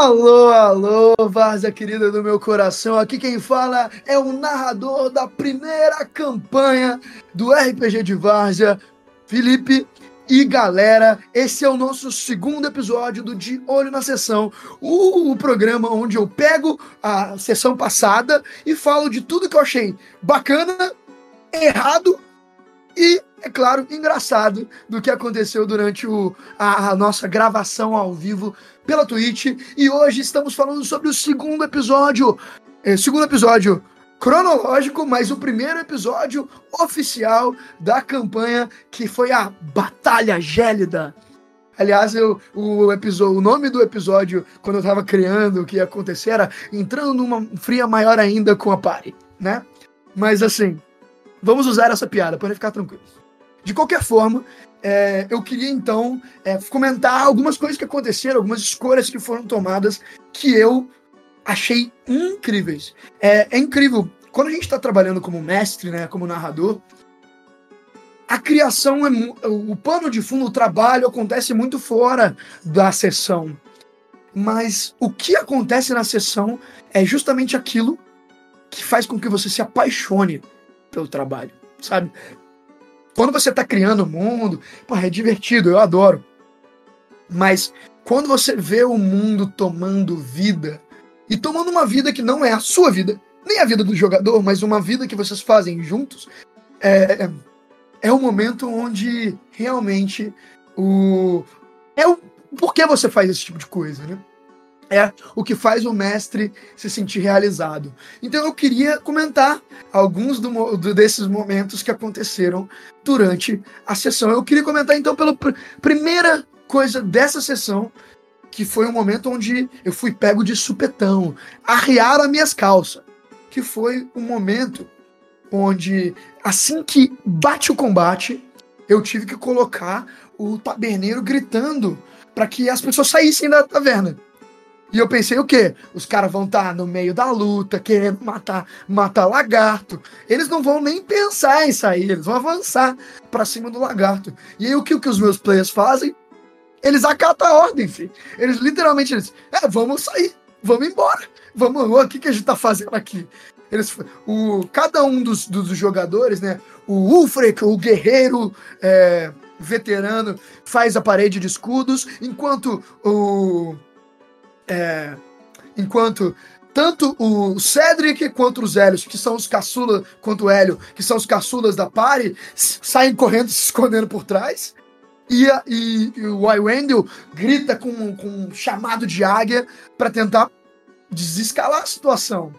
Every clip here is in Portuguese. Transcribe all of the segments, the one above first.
Alô, alô, Várzea querida do meu coração. Aqui quem fala é o narrador da primeira campanha do RPG de Várzea, Felipe. E galera, esse é o nosso segundo episódio do De Olho na Sessão, o, programa onde eu pego a sessão passada e falo de tudo que eu achei bacana, errado e, é claro, engraçado do que aconteceu durante o, a, a nossa gravação ao vivo pela Twitch. E hoje estamos falando sobre o segundo episódio. É, segundo episódio cronológico, mas o primeiro episódio oficial da campanha, que foi a Batalha Gélida. Aliás, eu, o, episódio, o nome do episódio, quando eu tava criando o que ia acontecer, era entrando numa fria maior ainda com a Pari, né? Mas assim, vamos usar essa piada para ficar tranquilo. De qualquer forma, é, eu queria então é, comentar algumas coisas que aconteceram, algumas escolhas que foram tomadas que eu achei incríveis. É, é incrível. Quando a gente está trabalhando como mestre, né, como narrador, a criação é o pano de fundo, o trabalho acontece muito fora da sessão. Mas o que acontece na sessão é justamente aquilo que faz com que você se apaixone pelo trabalho, sabe? Quando você está criando o mundo, pô, é divertido, eu adoro. Mas quando você vê o mundo tomando vida, e tomando uma vida que não é a sua vida, nem a vida do jogador, mas uma vida que vocês fazem juntos, é, é o momento onde realmente o. É o por que você faz esse tipo de coisa, né? É o que faz o mestre se sentir realizado. Então eu queria comentar alguns do, do, desses momentos que aconteceram durante a sessão. Eu queria comentar então pela pr primeira coisa dessa sessão, que foi um momento onde eu fui pego de supetão, arriar as minhas calças, que foi um momento onde, assim que bate o combate, eu tive que colocar o taberneiro gritando para que as pessoas saíssem da taverna. E eu pensei o quê? Os caras vão estar tá no meio da luta, querendo matar, matar lagarto. Eles não vão nem pensar em sair, eles vão avançar para cima do lagarto. E aí o que, o que os meus players fazem? Eles acatam a ordem, filho. Eles literalmente dizem, é, vamos sair, vamos embora. Vamos, o que, que a gente tá fazendo aqui? Eles, o, cada um dos, dos jogadores, né? O Ulfric, o guerreiro é, veterano, faz a parede de escudos, enquanto o. É, enquanto tanto o Cedric quanto os Hélios, que são os caçulas, quanto o Hélio, que são os caçulas da party, saem correndo, se escondendo por trás. E, a, e, e o Wendell grita com, com um chamado de águia para tentar desescalar a situação.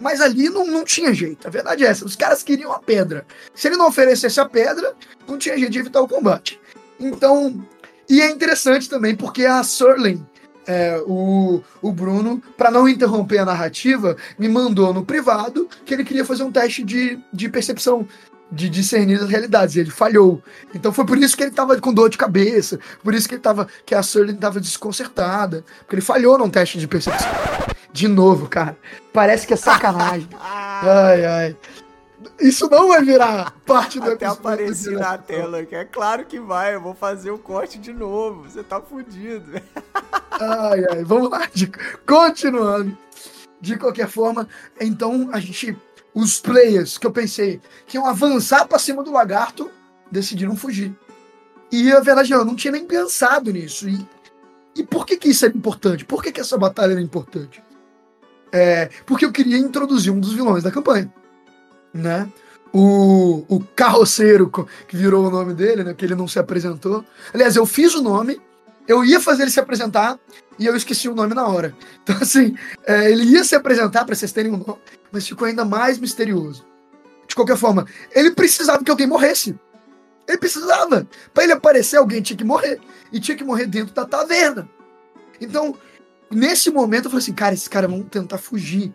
Mas ali não, não tinha jeito. A verdade é essa. Os caras queriam a pedra. Se ele não oferecesse a pedra, não tinha jeito de evitar o combate. Então. E é interessante também porque a Surling, é, o, o Bruno, para não interromper a narrativa, me mandou no privado que ele queria fazer um teste de, de percepção de discernir as realidades. E ele falhou. Então foi por isso que ele tava com dor de cabeça, por isso que ele tava que a Surly tava desconcertada, porque ele falhou num teste de percepção. De novo, cara. Parece que é sacanagem. ai, ai. Isso não vai virar parte do Até aparecer na tela, que é claro que vai. Eu vou fazer o corte de novo. Você tá fudido. ai, ai. Vamos lá. Continuando. De qualquer forma, então a gente os players que eu pensei que iam avançar para cima do lagarto decidiram fugir. E a verdade é, eu não tinha nem pensado nisso. E, e por que, que isso era importante? Por que, que essa batalha era importante? É, porque eu queria introduzir um dos vilões da campanha. Né? O, o carroceiro, que virou o nome dele, né? Que ele não se apresentou. Aliás, eu fiz o nome, eu ia fazer ele se apresentar e eu esqueci o nome na hora. Então, assim, é, ele ia se apresentar para vocês terem um nome, mas ficou ainda mais misterioso. De qualquer forma, ele precisava que alguém morresse. Ele precisava. Para ele aparecer, alguém tinha que morrer. E tinha que morrer dentro da taverna. Então, nesse momento, eu falei assim: cara, esses caras vão tentar fugir.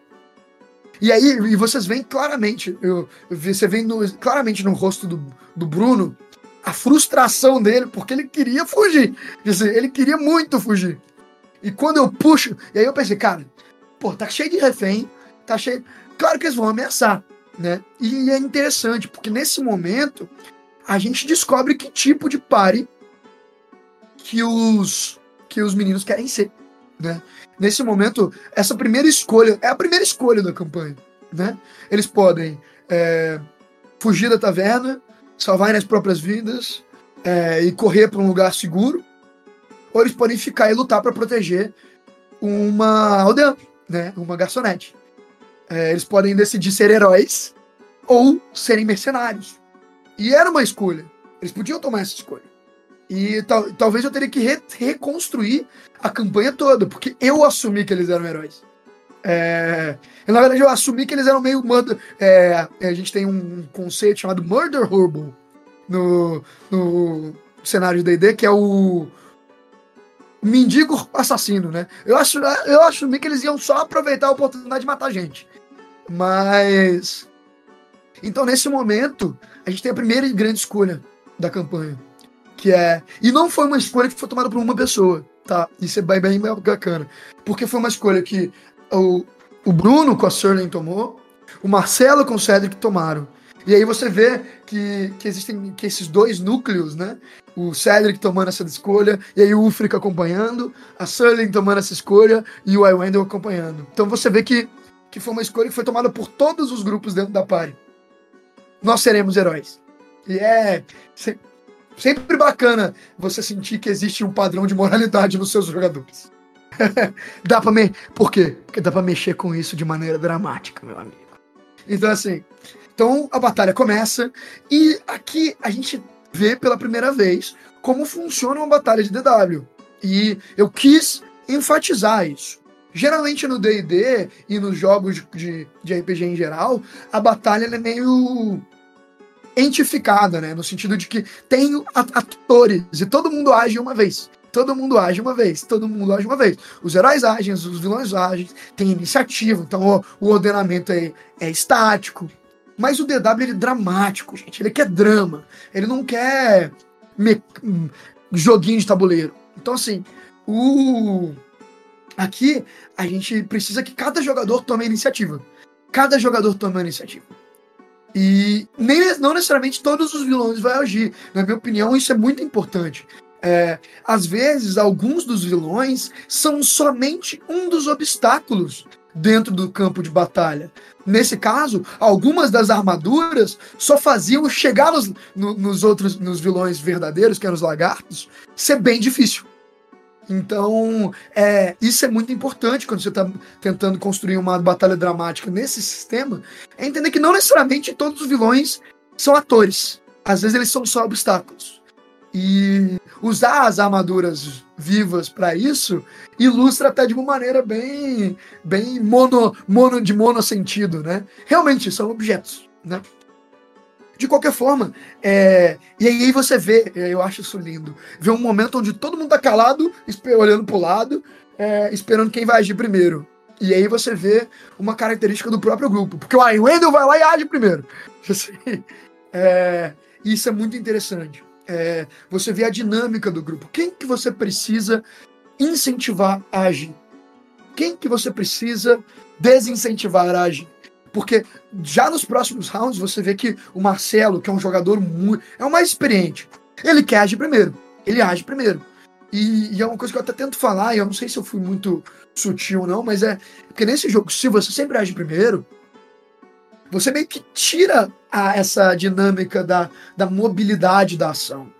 E aí, e vocês veem claramente, eu, você vê no, claramente no rosto do, do Bruno a frustração dele, porque ele queria fugir. Ele queria muito fugir. E quando eu puxo, e aí eu pensei, cara, pô, tá cheio de refém, tá cheio. Claro que eles vão ameaçar, né? E é interessante, porque nesse momento a gente descobre que tipo de pare que os que os meninos querem ser, né? Nesse momento, essa primeira escolha é a primeira escolha da campanha, né? Eles podem é, fugir da taverna, salvarem as próprias vidas é, e correr para um lugar seguro, ou eles podem ficar e lutar para proteger uma aldeã, né? Uma garçonete. É, eles podem decidir ser heróis ou serem mercenários. E era uma escolha. Eles podiam tomar essa escolha. E tal, talvez eu teria que re reconstruir a campanha toda, porque eu assumi que eles eram heróis. É, na verdade, eu assumi que eles eram meio. Murder, é, a gente tem um conceito chamado Murder Horrible no, no cenário de DD, que é o mendigo assassino, né? Eu, acho, eu assumi que eles iam só aproveitar a oportunidade de matar gente. Mas. Então, nesse momento, a gente tem a primeira grande escolha da campanha. Que é. E não foi uma escolha que foi tomada por uma pessoa, tá? Isso é bem, bem bacana. Porque foi uma escolha que o, o Bruno com a Surling tomou, o Marcelo com o Cedric tomaram. E aí você vê que, que existem que esses dois núcleos, né? O Cedric tomando essa escolha, e aí o Ulfric acompanhando, a Surling tomando essa escolha e o Iwendel acompanhando. Então você vê que, que foi uma escolha que foi tomada por todos os grupos dentro da party. Nós seremos heróis. E é sempre bacana você sentir que existe um padrão de moralidade nos seus jogadores. dá pra me... Por quê? Porque dá pra mexer com isso de maneira dramática, meu amigo. Então, assim, então a batalha começa e aqui a gente vê pela primeira vez como funciona uma batalha de DW. E eu quis enfatizar isso. Geralmente no D&D e nos jogos de, de RPG em geral, a batalha é meio entificada, né? No sentido de que tem atores e todo mundo age uma vez. Todo mundo age uma vez, todo mundo age uma vez. Os heróis agem, os vilões agem, tem iniciativa, então o, o ordenamento é, é estático. Mas o DW ele é dramático, gente. Ele quer drama. Ele não quer me... joguinho de tabuleiro. Então, assim, o. Aqui a gente precisa que cada jogador tome a iniciativa. Cada jogador tome a iniciativa. E nem, não necessariamente todos os vilões vão agir. Na minha opinião, isso é muito importante. É, às vezes, alguns dos vilões são somente um dos obstáculos dentro do campo de batalha. Nesse caso, algumas das armaduras só faziam chegar nos, no, nos outros nos vilões verdadeiros, que eram os lagartos, ser bem difícil. Então, é, isso é muito importante quando você está tentando construir uma batalha dramática nesse sistema. É entender que não necessariamente todos os vilões são atores. Às vezes eles são só obstáculos. E usar as armaduras vivas para isso ilustra até de uma maneira bem bem mono, mono de monossentido, né? Realmente são objetos, né? De qualquer forma, é... e aí você vê, é, eu acho isso lindo, vê um momento onde todo mundo tá calado, olhando pro lado, é... esperando quem vai agir primeiro. E aí você vê uma característica do próprio grupo, porque o Wendell vai lá e age primeiro. Assim, é... Isso é muito interessante é, você vê a dinâmica do grupo. Quem que você precisa incentivar a agir? Quem que você precisa desincentivar a agir? Porque já nos próximos rounds você vê que o Marcelo, que é um jogador muito. é o mais experiente. Ele quer agir primeiro. Ele age primeiro. E, e, é uma coisa que eu até tento falar, e eu não sei se eu fui muito sutil ou não, mas é. Porque nesse jogo, se você sempre age primeiro, você meio que tira a, essa dinâmica da, da mobilidade da ação.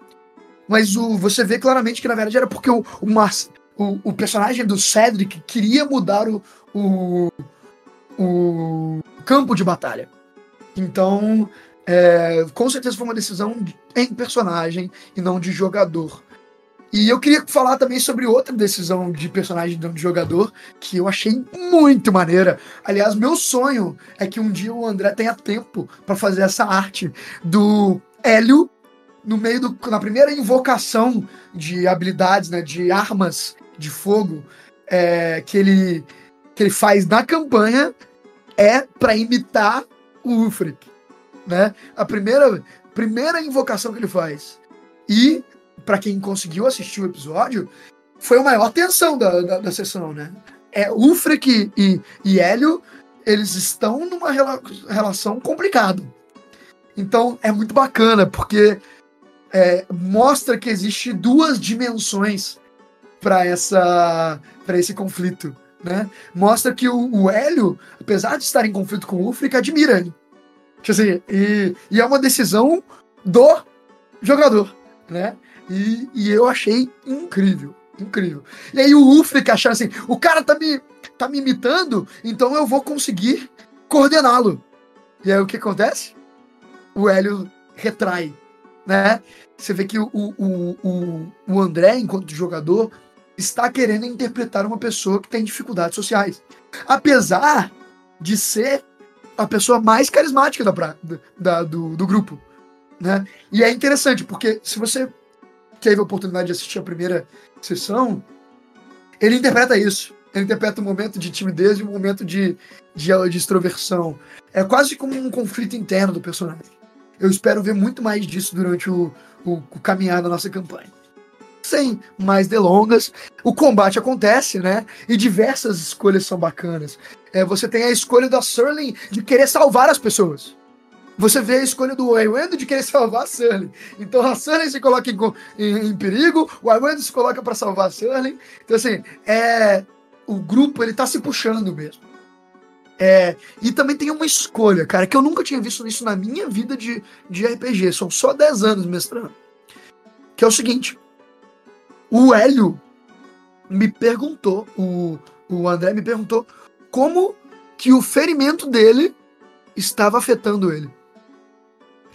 Mas o, você vê claramente que na verdade era porque o, o, o, o personagem do Cedric queria mudar o, o, o campo de batalha. Então, é, com certeza foi uma decisão em personagem e não de jogador. E eu queria falar também sobre outra decisão de personagem de jogador que eu achei muito maneira. Aliás, meu sonho é que um dia o André tenha tempo para fazer essa arte do Hélio no meio do na primeira invocação de habilidades, né, de armas de fogo é, que ele que ele faz na campanha é para imitar o Ulfric, né? A primeira primeira invocação que ele faz. E para quem conseguiu assistir o episódio, foi a maior tensão da, da, da sessão, né? É, Ulfric e, e Hélio, eles estão numa rela relação complicada. Então é muito bacana, porque é, mostra que existe duas dimensões para essa para esse conflito, né? Mostra que o, o Hélio, apesar de estar em conflito com o Ulfric, admira ele. E, e é uma decisão do jogador, né? E, e eu achei incrível, incrível. E aí o Ulfric achando assim, o cara tá me, tá me imitando, então eu vou conseguir coordená-lo. E aí o que acontece? O Hélio retrai, né? Você vê que o, o, o, o André, enquanto jogador, está querendo interpretar uma pessoa que tem dificuldades sociais. Apesar de ser a pessoa mais carismática da, da do, do grupo. Né? E é interessante, porque se você teve a oportunidade de assistir a primeira sessão, ele interpreta isso. Ele interpreta um momento de timidez e um momento de, de, de extroversão. É quase como um conflito interno do personagem. Eu espero ver muito mais disso durante o, o, o caminhar da nossa campanha. Sem mais delongas, o combate acontece, né? E diversas escolhas são bacanas. É, você tem a escolha da Surling de querer salvar as pessoas. Você vê a escolha do Waywend de querer salvar a Surling. Então a Surling se coloca em, em, em perigo, o Waywend se coloca para salvar a Surling. Então, assim, é, o grupo ele tá se puxando mesmo. É, e também tem uma escolha, cara, que eu nunca tinha visto isso na minha vida de, de RPG. São só 10 anos mestrando. Que é o seguinte: o Hélio me perguntou, o, o André me perguntou como que o ferimento dele estava afetando ele.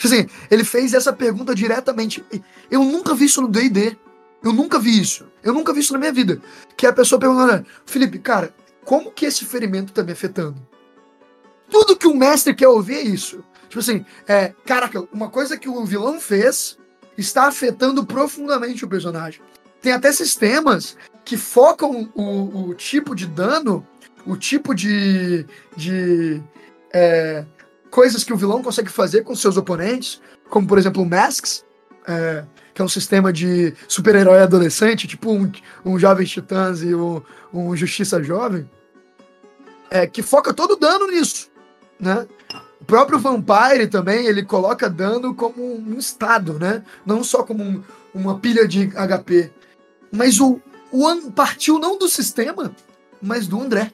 Assim, ele fez essa pergunta diretamente. Eu nunca vi isso no D&D. Eu nunca vi isso. Eu nunca vi isso na minha vida. Que a pessoa perguntando, Felipe, cara, como que esse ferimento tá me afetando? Tudo que o mestre quer ouvir é isso. Tipo assim, é, caraca, uma coisa que o vilão fez está afetando profundamente o personagem. Tem até sistemas que focam o, o tipo de dano, o tipo de, de é, coisas que o vilão consegue fazer com seus oponentes, como por exemplo o Masks, é, que é um sistema de super-herói adolescente, tipo um, um Jovem Titãs e um, um Justiça Jovem, é, que foca todo o dano nisso né? O próprio Vampire também, ele coloca dano como um estado, né? Não só como um, uma pilha de HP. Mas o, o partiu não do sistema, mas do André.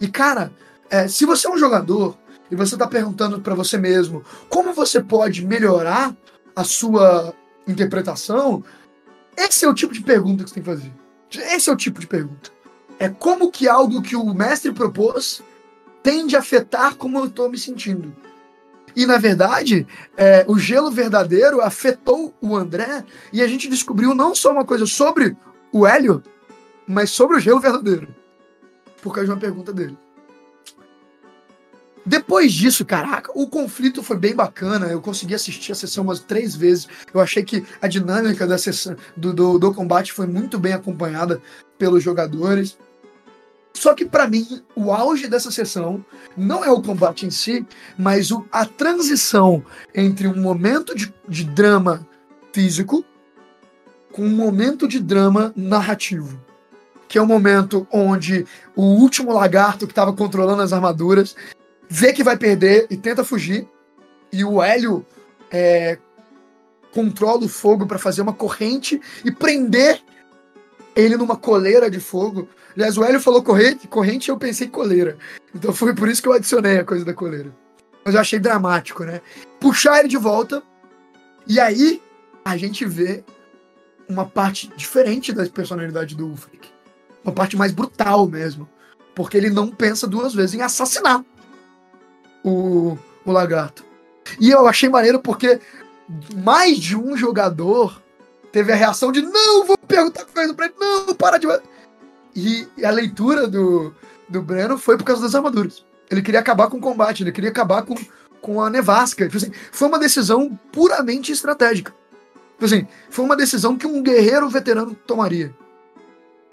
E, cara, é, se você é um jogador e você está perguntando para você mesmo como você pode melhorar a sua interpretação, esse é o tipo de pergunta que você tem que fazer. Esse é o tipo de pergunta. É como que algo que o mestre propôs tende a afetar como eu estou me sentindo. E na verdade, é, o gelo verdadeiro afetou o André e a gente descobriu não só uma coisa sobre o Hélio, mas sobre o gelo verdadeiro. Por causa de uma pergunta dele. Depois disso, caraca, o conflito foi bem bacana. Eu consegui assistir a sessão umas três vezes. Eu achei que a dinâmica da sessão, do, do, do combate foi muito bem acompanhada pelos jogadores. Só que para mim, o auge dessa sessão não é o combate em si, mas o, a transição entre um momento de, de drama físico com um momento de drama narrativo. Que é o um momento onde o último lagarto que estava controlando as armaduras vê que vai perder e tenta fugir. E o Hélio é, controla o fogo para fazer uma corrente e prender ele numa coleira de fogo. Aliás, o Hélio falou corrente, corrente e eu pensei coleira. Então foi por isso que eu adicionei a coisa da coleira. Mas eu achei dramático, né? Puxar ele de volta. E aí a gente vê uma parte diferente da personalidade do Ulfric. Uma parte mais brutal mesmo. Porque ele não pensa duas vezes em assassinar o, o lagarto. E eu achei maneiro porque mais de um jogador teve a reação de não, vou perguntar coisa pra ele, não, para de. E, a leitura do, do Breno foi por causa das armaduras. Ele queria acabar com o combate, ele queria acabar com, com a nevasca. Tipo assim, foi uma decisão puramente estratégica. Tipo assim, foi uma decisão que um guerreiro veterano tomaria.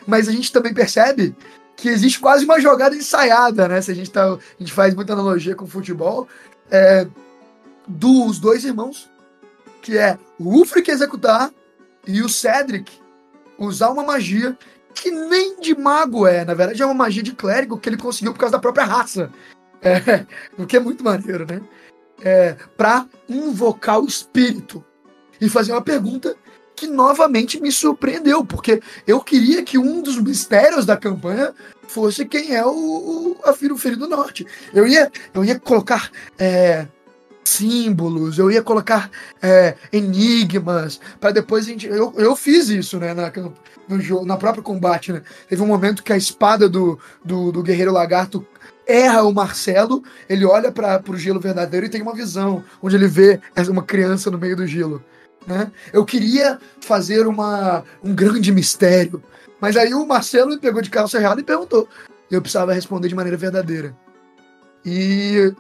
Mas a gente também percebe que existe quase uma jogada ensaiada, né? Se a gente, tá, a gente faz muita analogia com futebol, é, dos dois irmãos, que é o Ulfric executar e o Cedric usar uma magia que nem de mago é, na verdade é uma magia de clérigo que ele conseguiu por causa da própria raça. É, o que é muito maneiro, né? É, para invocar o espírito e fazer uma pergunta que novamente me surpreendeu, porque eu queria que um dos mistérios da campanha fosse quem é o, o, a filho, o filho do norte. Eu ia, eu ia colocar é, símbolos, eu ia colocar é, enigmas, para depois a gente. Eu, eu fiz isso, né, na, no jogo, na própria combate, né? Teve um momento que a espada do, do, do Guerreiro Lagarto erra o Marcelo, ele olha para o gelo verdadeiro e tem uma visão, onde ele vê uma criança no meio do gelo. Né? Eu queria fazer uma, um grande mistério, mas aí o Marcelo me pegou de calça errada e perguntou. Eu precisava responder de maneira verdadeira. E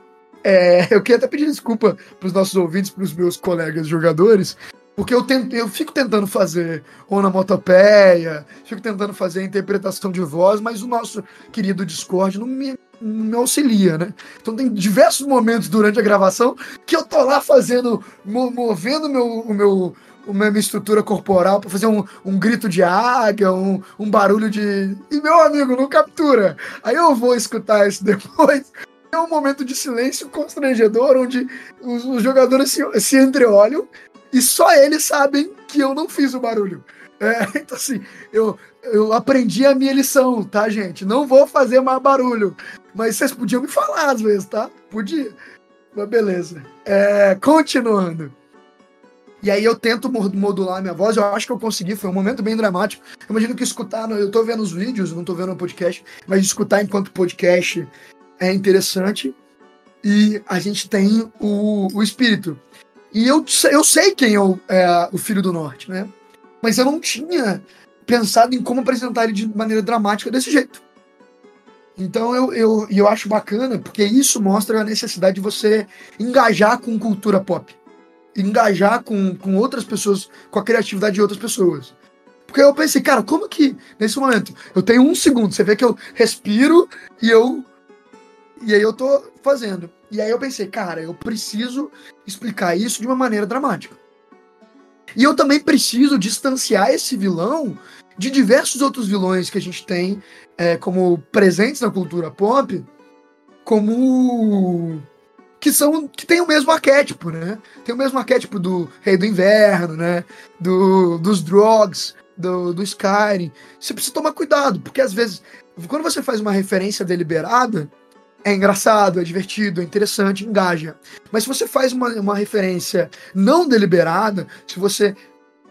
é, eu queria até pedir desculpa para os nossos ouvintes, para os meus colegas jogadores, porque eu, tento, eu fico tentando fazer onomatopeia, fico tentando fazer interpretação de voz, mas o nosso querido Discord não me, não me auxilia, né? Então tem diversos momentos durante a gravação que eu tô lá fazendo, movendo meu, o meu, uma minha estrutura corporal para fazer um, um grito de águia, um, um barulho de. E meu amigo, não captura. Aí eu vou escutar isso depois. É um momento de silêncio constrangedor, onde os, os jogadores se, se entreolham e só eles sabem que eu não fiz o barulho. É, então, assim, eu, eu aprendi a minha lição, tá, gente? Não vou fazer mais barulho. Mas vocês podiam me falar às vezes, tá? Podia. Mas beleza. É, continuando. E aí eu tento modular minha voz, eu acho que eu consegui, foi um momento bem dramático. Eu imagino que escutar, eu tô vendo os vídeos, não tô vendo o podcast, mas escutar enquanto podcast é interessante. E a gente tem o, o espírito. E eu, eu sei quem é o, é o Filho do Norte, né? Mas eu não tinha pensado em como apresentar ele de maneira dramática desse jeito. Então eu, eu, eu acho bacana, porque isso mostra a necessidade de você engajar com cultura pop. Engajar com, com outras pessoas, com a criatividade de outras pessoas. Porque eu pensei, cara, como que nesse momento eu tenho um segundo, você vê que eu respiro e eu. E aí eu tô fazendo. E aí eu pensei, cara, eu preciso explicar isso de uma maneira dramática. E eu também preciso distanciar esse vilão de diversos outros vilões que a gente tem é, como presentes na cultura pop, como que são que tem o mesmo arquétipo, né? Tem o mesmo arquétipo do Rei do Inverno, né? Do, dos Drogs, do, do Skyrim. Você precisa tomar cuidado, porque às vezes quando você faz uma referência deliberada, é engraçado, é divertido, é interessante, engaja. Mas se você faz uma, uma referência não deliberada, se você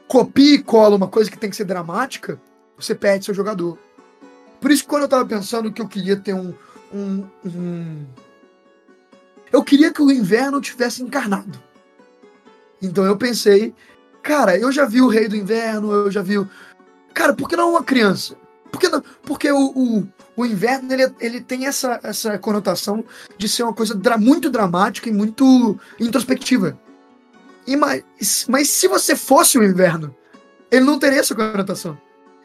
copia e cola uma coisa que tem que ser dramática, você perde seu jogador. Por isso, quando eu tava pensando que eu queria ter um. um, um... Eu queria que o inverno tivesse encarnado. Então eu pensei, cara, eu já vi o Rei do Inverno, eu já vi. O... Cara, por que não uma criança? Por que não? Porque o, o, o inverno ele, ele tem essa, essa conotação de ser uma coisa dra muito dramática e muito introspectiva. E, mas, mas se você fosse o inverno, ele não teria essa conotação.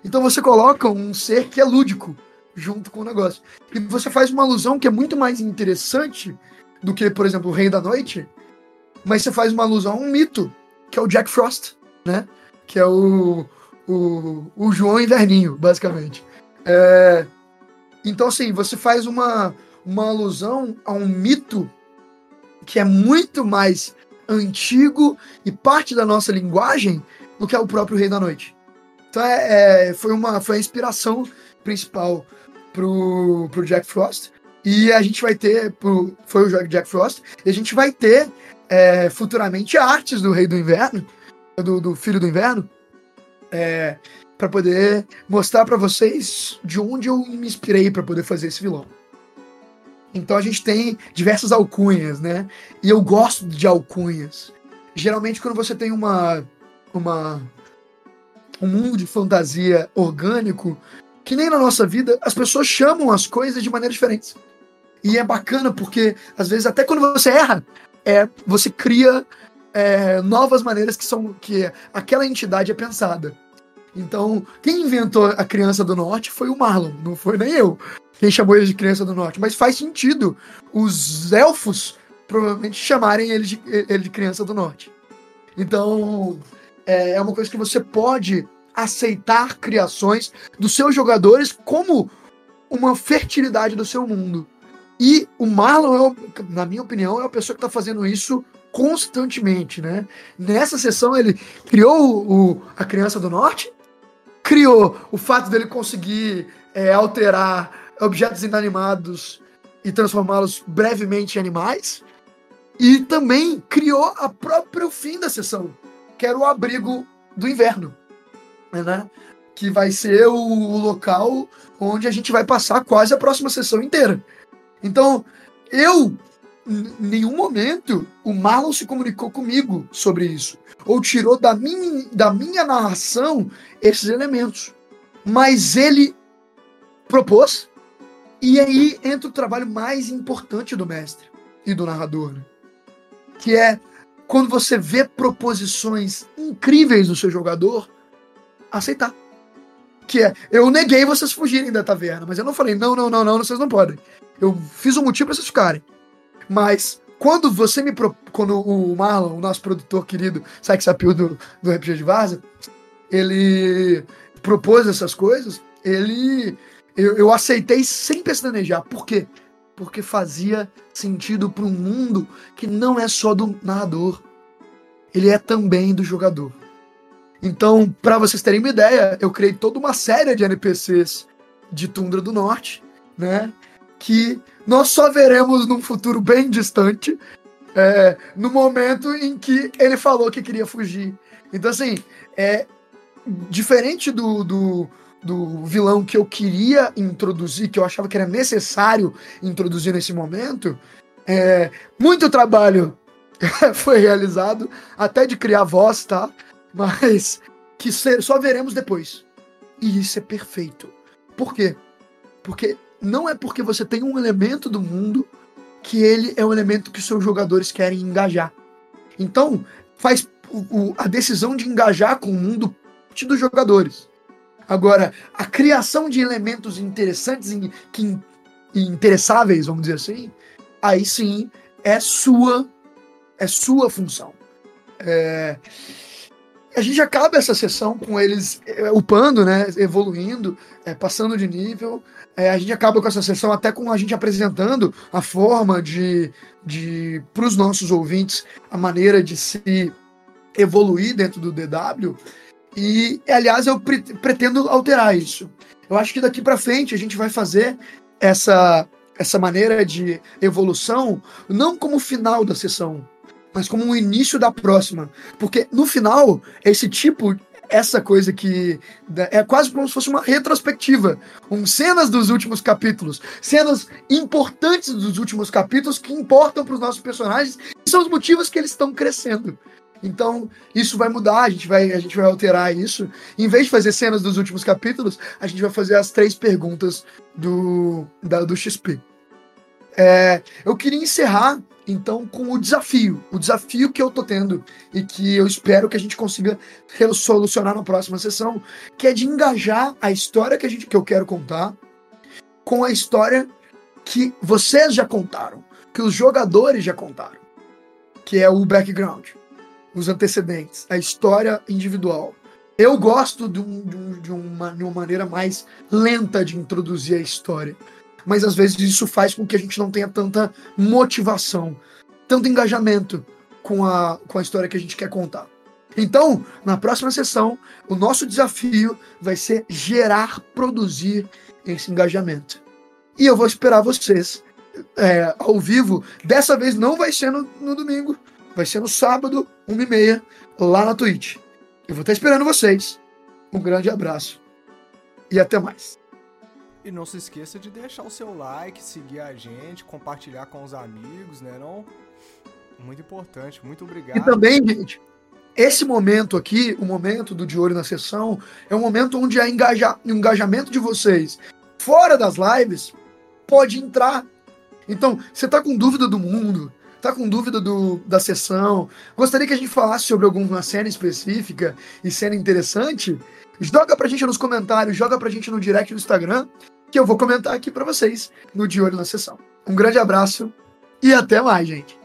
Então você coloca um ser que é lúdico junto com o negócio. E você faz uma alusão que é muito mais interessante do que, por exemplo, o Rei da Noite, mas você faz uma alusão a um mito, que é o Jack Frost, né? Que é o, o, o João Inverninho, basicamente. É, então, assim, você faz uma, uma alusão a um mito que é muito mais antigo e parte da nossa linguagem do que é o próprio Rei da Noite. Então, é, é, foi, uma, foi a inspiração principal pro, pro Jack Frost. E a gente vai ter, pro, foi o Jack Frost, e a gente vai ter é, futuramente artes do Rei do Inverno, do, do Filho do Inverno, é, para poder mostrar para vocês de onde eu me inspirei para poder fazer esse vilão. Então a gente tem diversas alcunhas, né? E eu gosto de alcunhas. Geralmente quando você tem uma uma um mundo de fantasia orgânico, que nem na nossa vida, as pessoas chamam as coisas de maneiras diferentes. E é bacana porque às vezes até quando você erra, é você cria é, novas maneiras que são que aquela entidade é pensada. Então, quem inventou a criança do norte foi o Marlon, não foi nem eu. Quem chamou ele de criança do norte. Mas faz sentido os elfos provavelmente chamarem ele de, ele de criança do norte. Então, é, é uma coisa que você pode aceitar criações dos seus jogadores como uma fertilidade do seu mundo. E o Marlon, é, na minha opinião, é a pessoa que está fazendo isso constantemente, né? Nessa sessão ele criou o, a criança do norte, criou o fato dele conseguir é, alterar objetos inanimados e transformá-los brevemente em animais, e também criou a próprio fim da sessão, que era o abrigo do inverno, né? Que vai ser o local onde a gente vai passar quase a próxima sessão inteira. Então, eu nenhum momento o Marlon se comunicou comigo sobre isso. Ou tirou da minha, da minha narração esses elementos. Mas ele propôs. E aí entra o trabalho mais importante do mestre e do narrador. Né? Que é quando você vê proposições incríveis no seu jogador, aceitar. Que é, eu neguei vocês fugirem da taverna, mas eu não falei, não, não, não, não, vocês não podem. Eu fiz um motivo para vocês ficarem. Mas quando você me. Pro... Quando o Marlon, o nosso produtor querido, Saik Sapio do, do RPG de Vaza, ele propôs essas coisas, ele. Eu, eu aceitei sem pestanejar. Por quê? Porque fazia sentido para um mundo que não é só do narrador, ele é também do jogador. Então, para vocês terem uma ideia, eu criei toda uma série de NPCs de Tundra do Norte, né? Que nós só veremos num futuro bem distante, é, no momento em que ele falou que queria fugir. Então, assim, é diferente do, do, do vilão que eu queria introduzir, que eu achava que era necessário introduzir nesse momento, é, muito trabalho foi realizado, até de criar voz, tá? Mas que só veremos depois. E isso é perfeito. Por quê? Porque não é porque você tem um elemento do mundo que ele é um elemento que seus jogadores querem engajar. Então, faz o, a decisão de engajar com o mundo dos jogadores. Agora, a criação de elementos interessantes e que, interessáveis, vamos dizer assim, aí sim é sua é sua função. É, a gente acaba essa sessão com eles é, upando, né, evoluindo, é, passando de nível. É, a gente acaba com essa sessão até com a gente apresentando a forma de, de para os nossos ouvintes, a maneira de se evoluir dentro do DW. E, aliás, eu pre pretendo alterar isso. Eu acho que daqui para frente a gente vai fazer essa, essa maneira de evolução não como final da sessão, mas como um início da próxima. Porque no final, esse tipo, essa coisa que é quase como se fosse uma retrospectiva. Um, cenas dos últimos capítulos. Cenas importantes dos últimos capítulos que importam para os nossos personagens e são os motivos que eles estão crescendo. Então, isso vai mudar, a gente vai, a gente vai alterar isso. Em vez de fazer cenas dos últimos capítulos, a gente vai fazer as três perguntas do, da, do XP. É, eu queria encerrar então com o desafio, o desafio que eu tô tendo e que eu espero que a gente consiga solucionar na próxima sessão, que é de engajar a história que a gente que eu quero contar com a história que vocês já contaram, que os jogadores já contaram, que é o background, os antecedentes, a história individual. Eu gosto de, um, de, um, de, uma, de uma maneira mais lenta de introduzir a história mas às vezes isso faz com que a gente não tenha tanta motivação, tanto engajamento com a, com a história que a gente quer contar. Então, na próxima sessão, o nosso desafio vai ser gerar, produzir esse engajamento. E eu vou esperar vocês é, ao vivo. Dessa vez não vai ser no, no domingo, vai ser no sábado, 1h30, lá na Twitch. Eu vou estar esperando vocês. Um grande abraço e até mais. E não se esqueça de deixar o seu like, seguir a gente, compartilhar com os amigos, né? Não? Muito importante, muito obrigado. E também, gente, esse momento aqui, o momento do De Olho na Sessão, é um momento onde a engaja, o engajamento de vocês fora das lives pode entrar. Então, você tá com dúvida do mundo, tá com dúvida do, da sessão, gostaria que a gente falasse sobre alguma cena específica e cena interessante, joga pra gente nos comentários, joga pra gente no direct do Instagram, que eu vou comentar aqui para vocês no De Olho na Sessão. Um grande abraço e até mais, gente.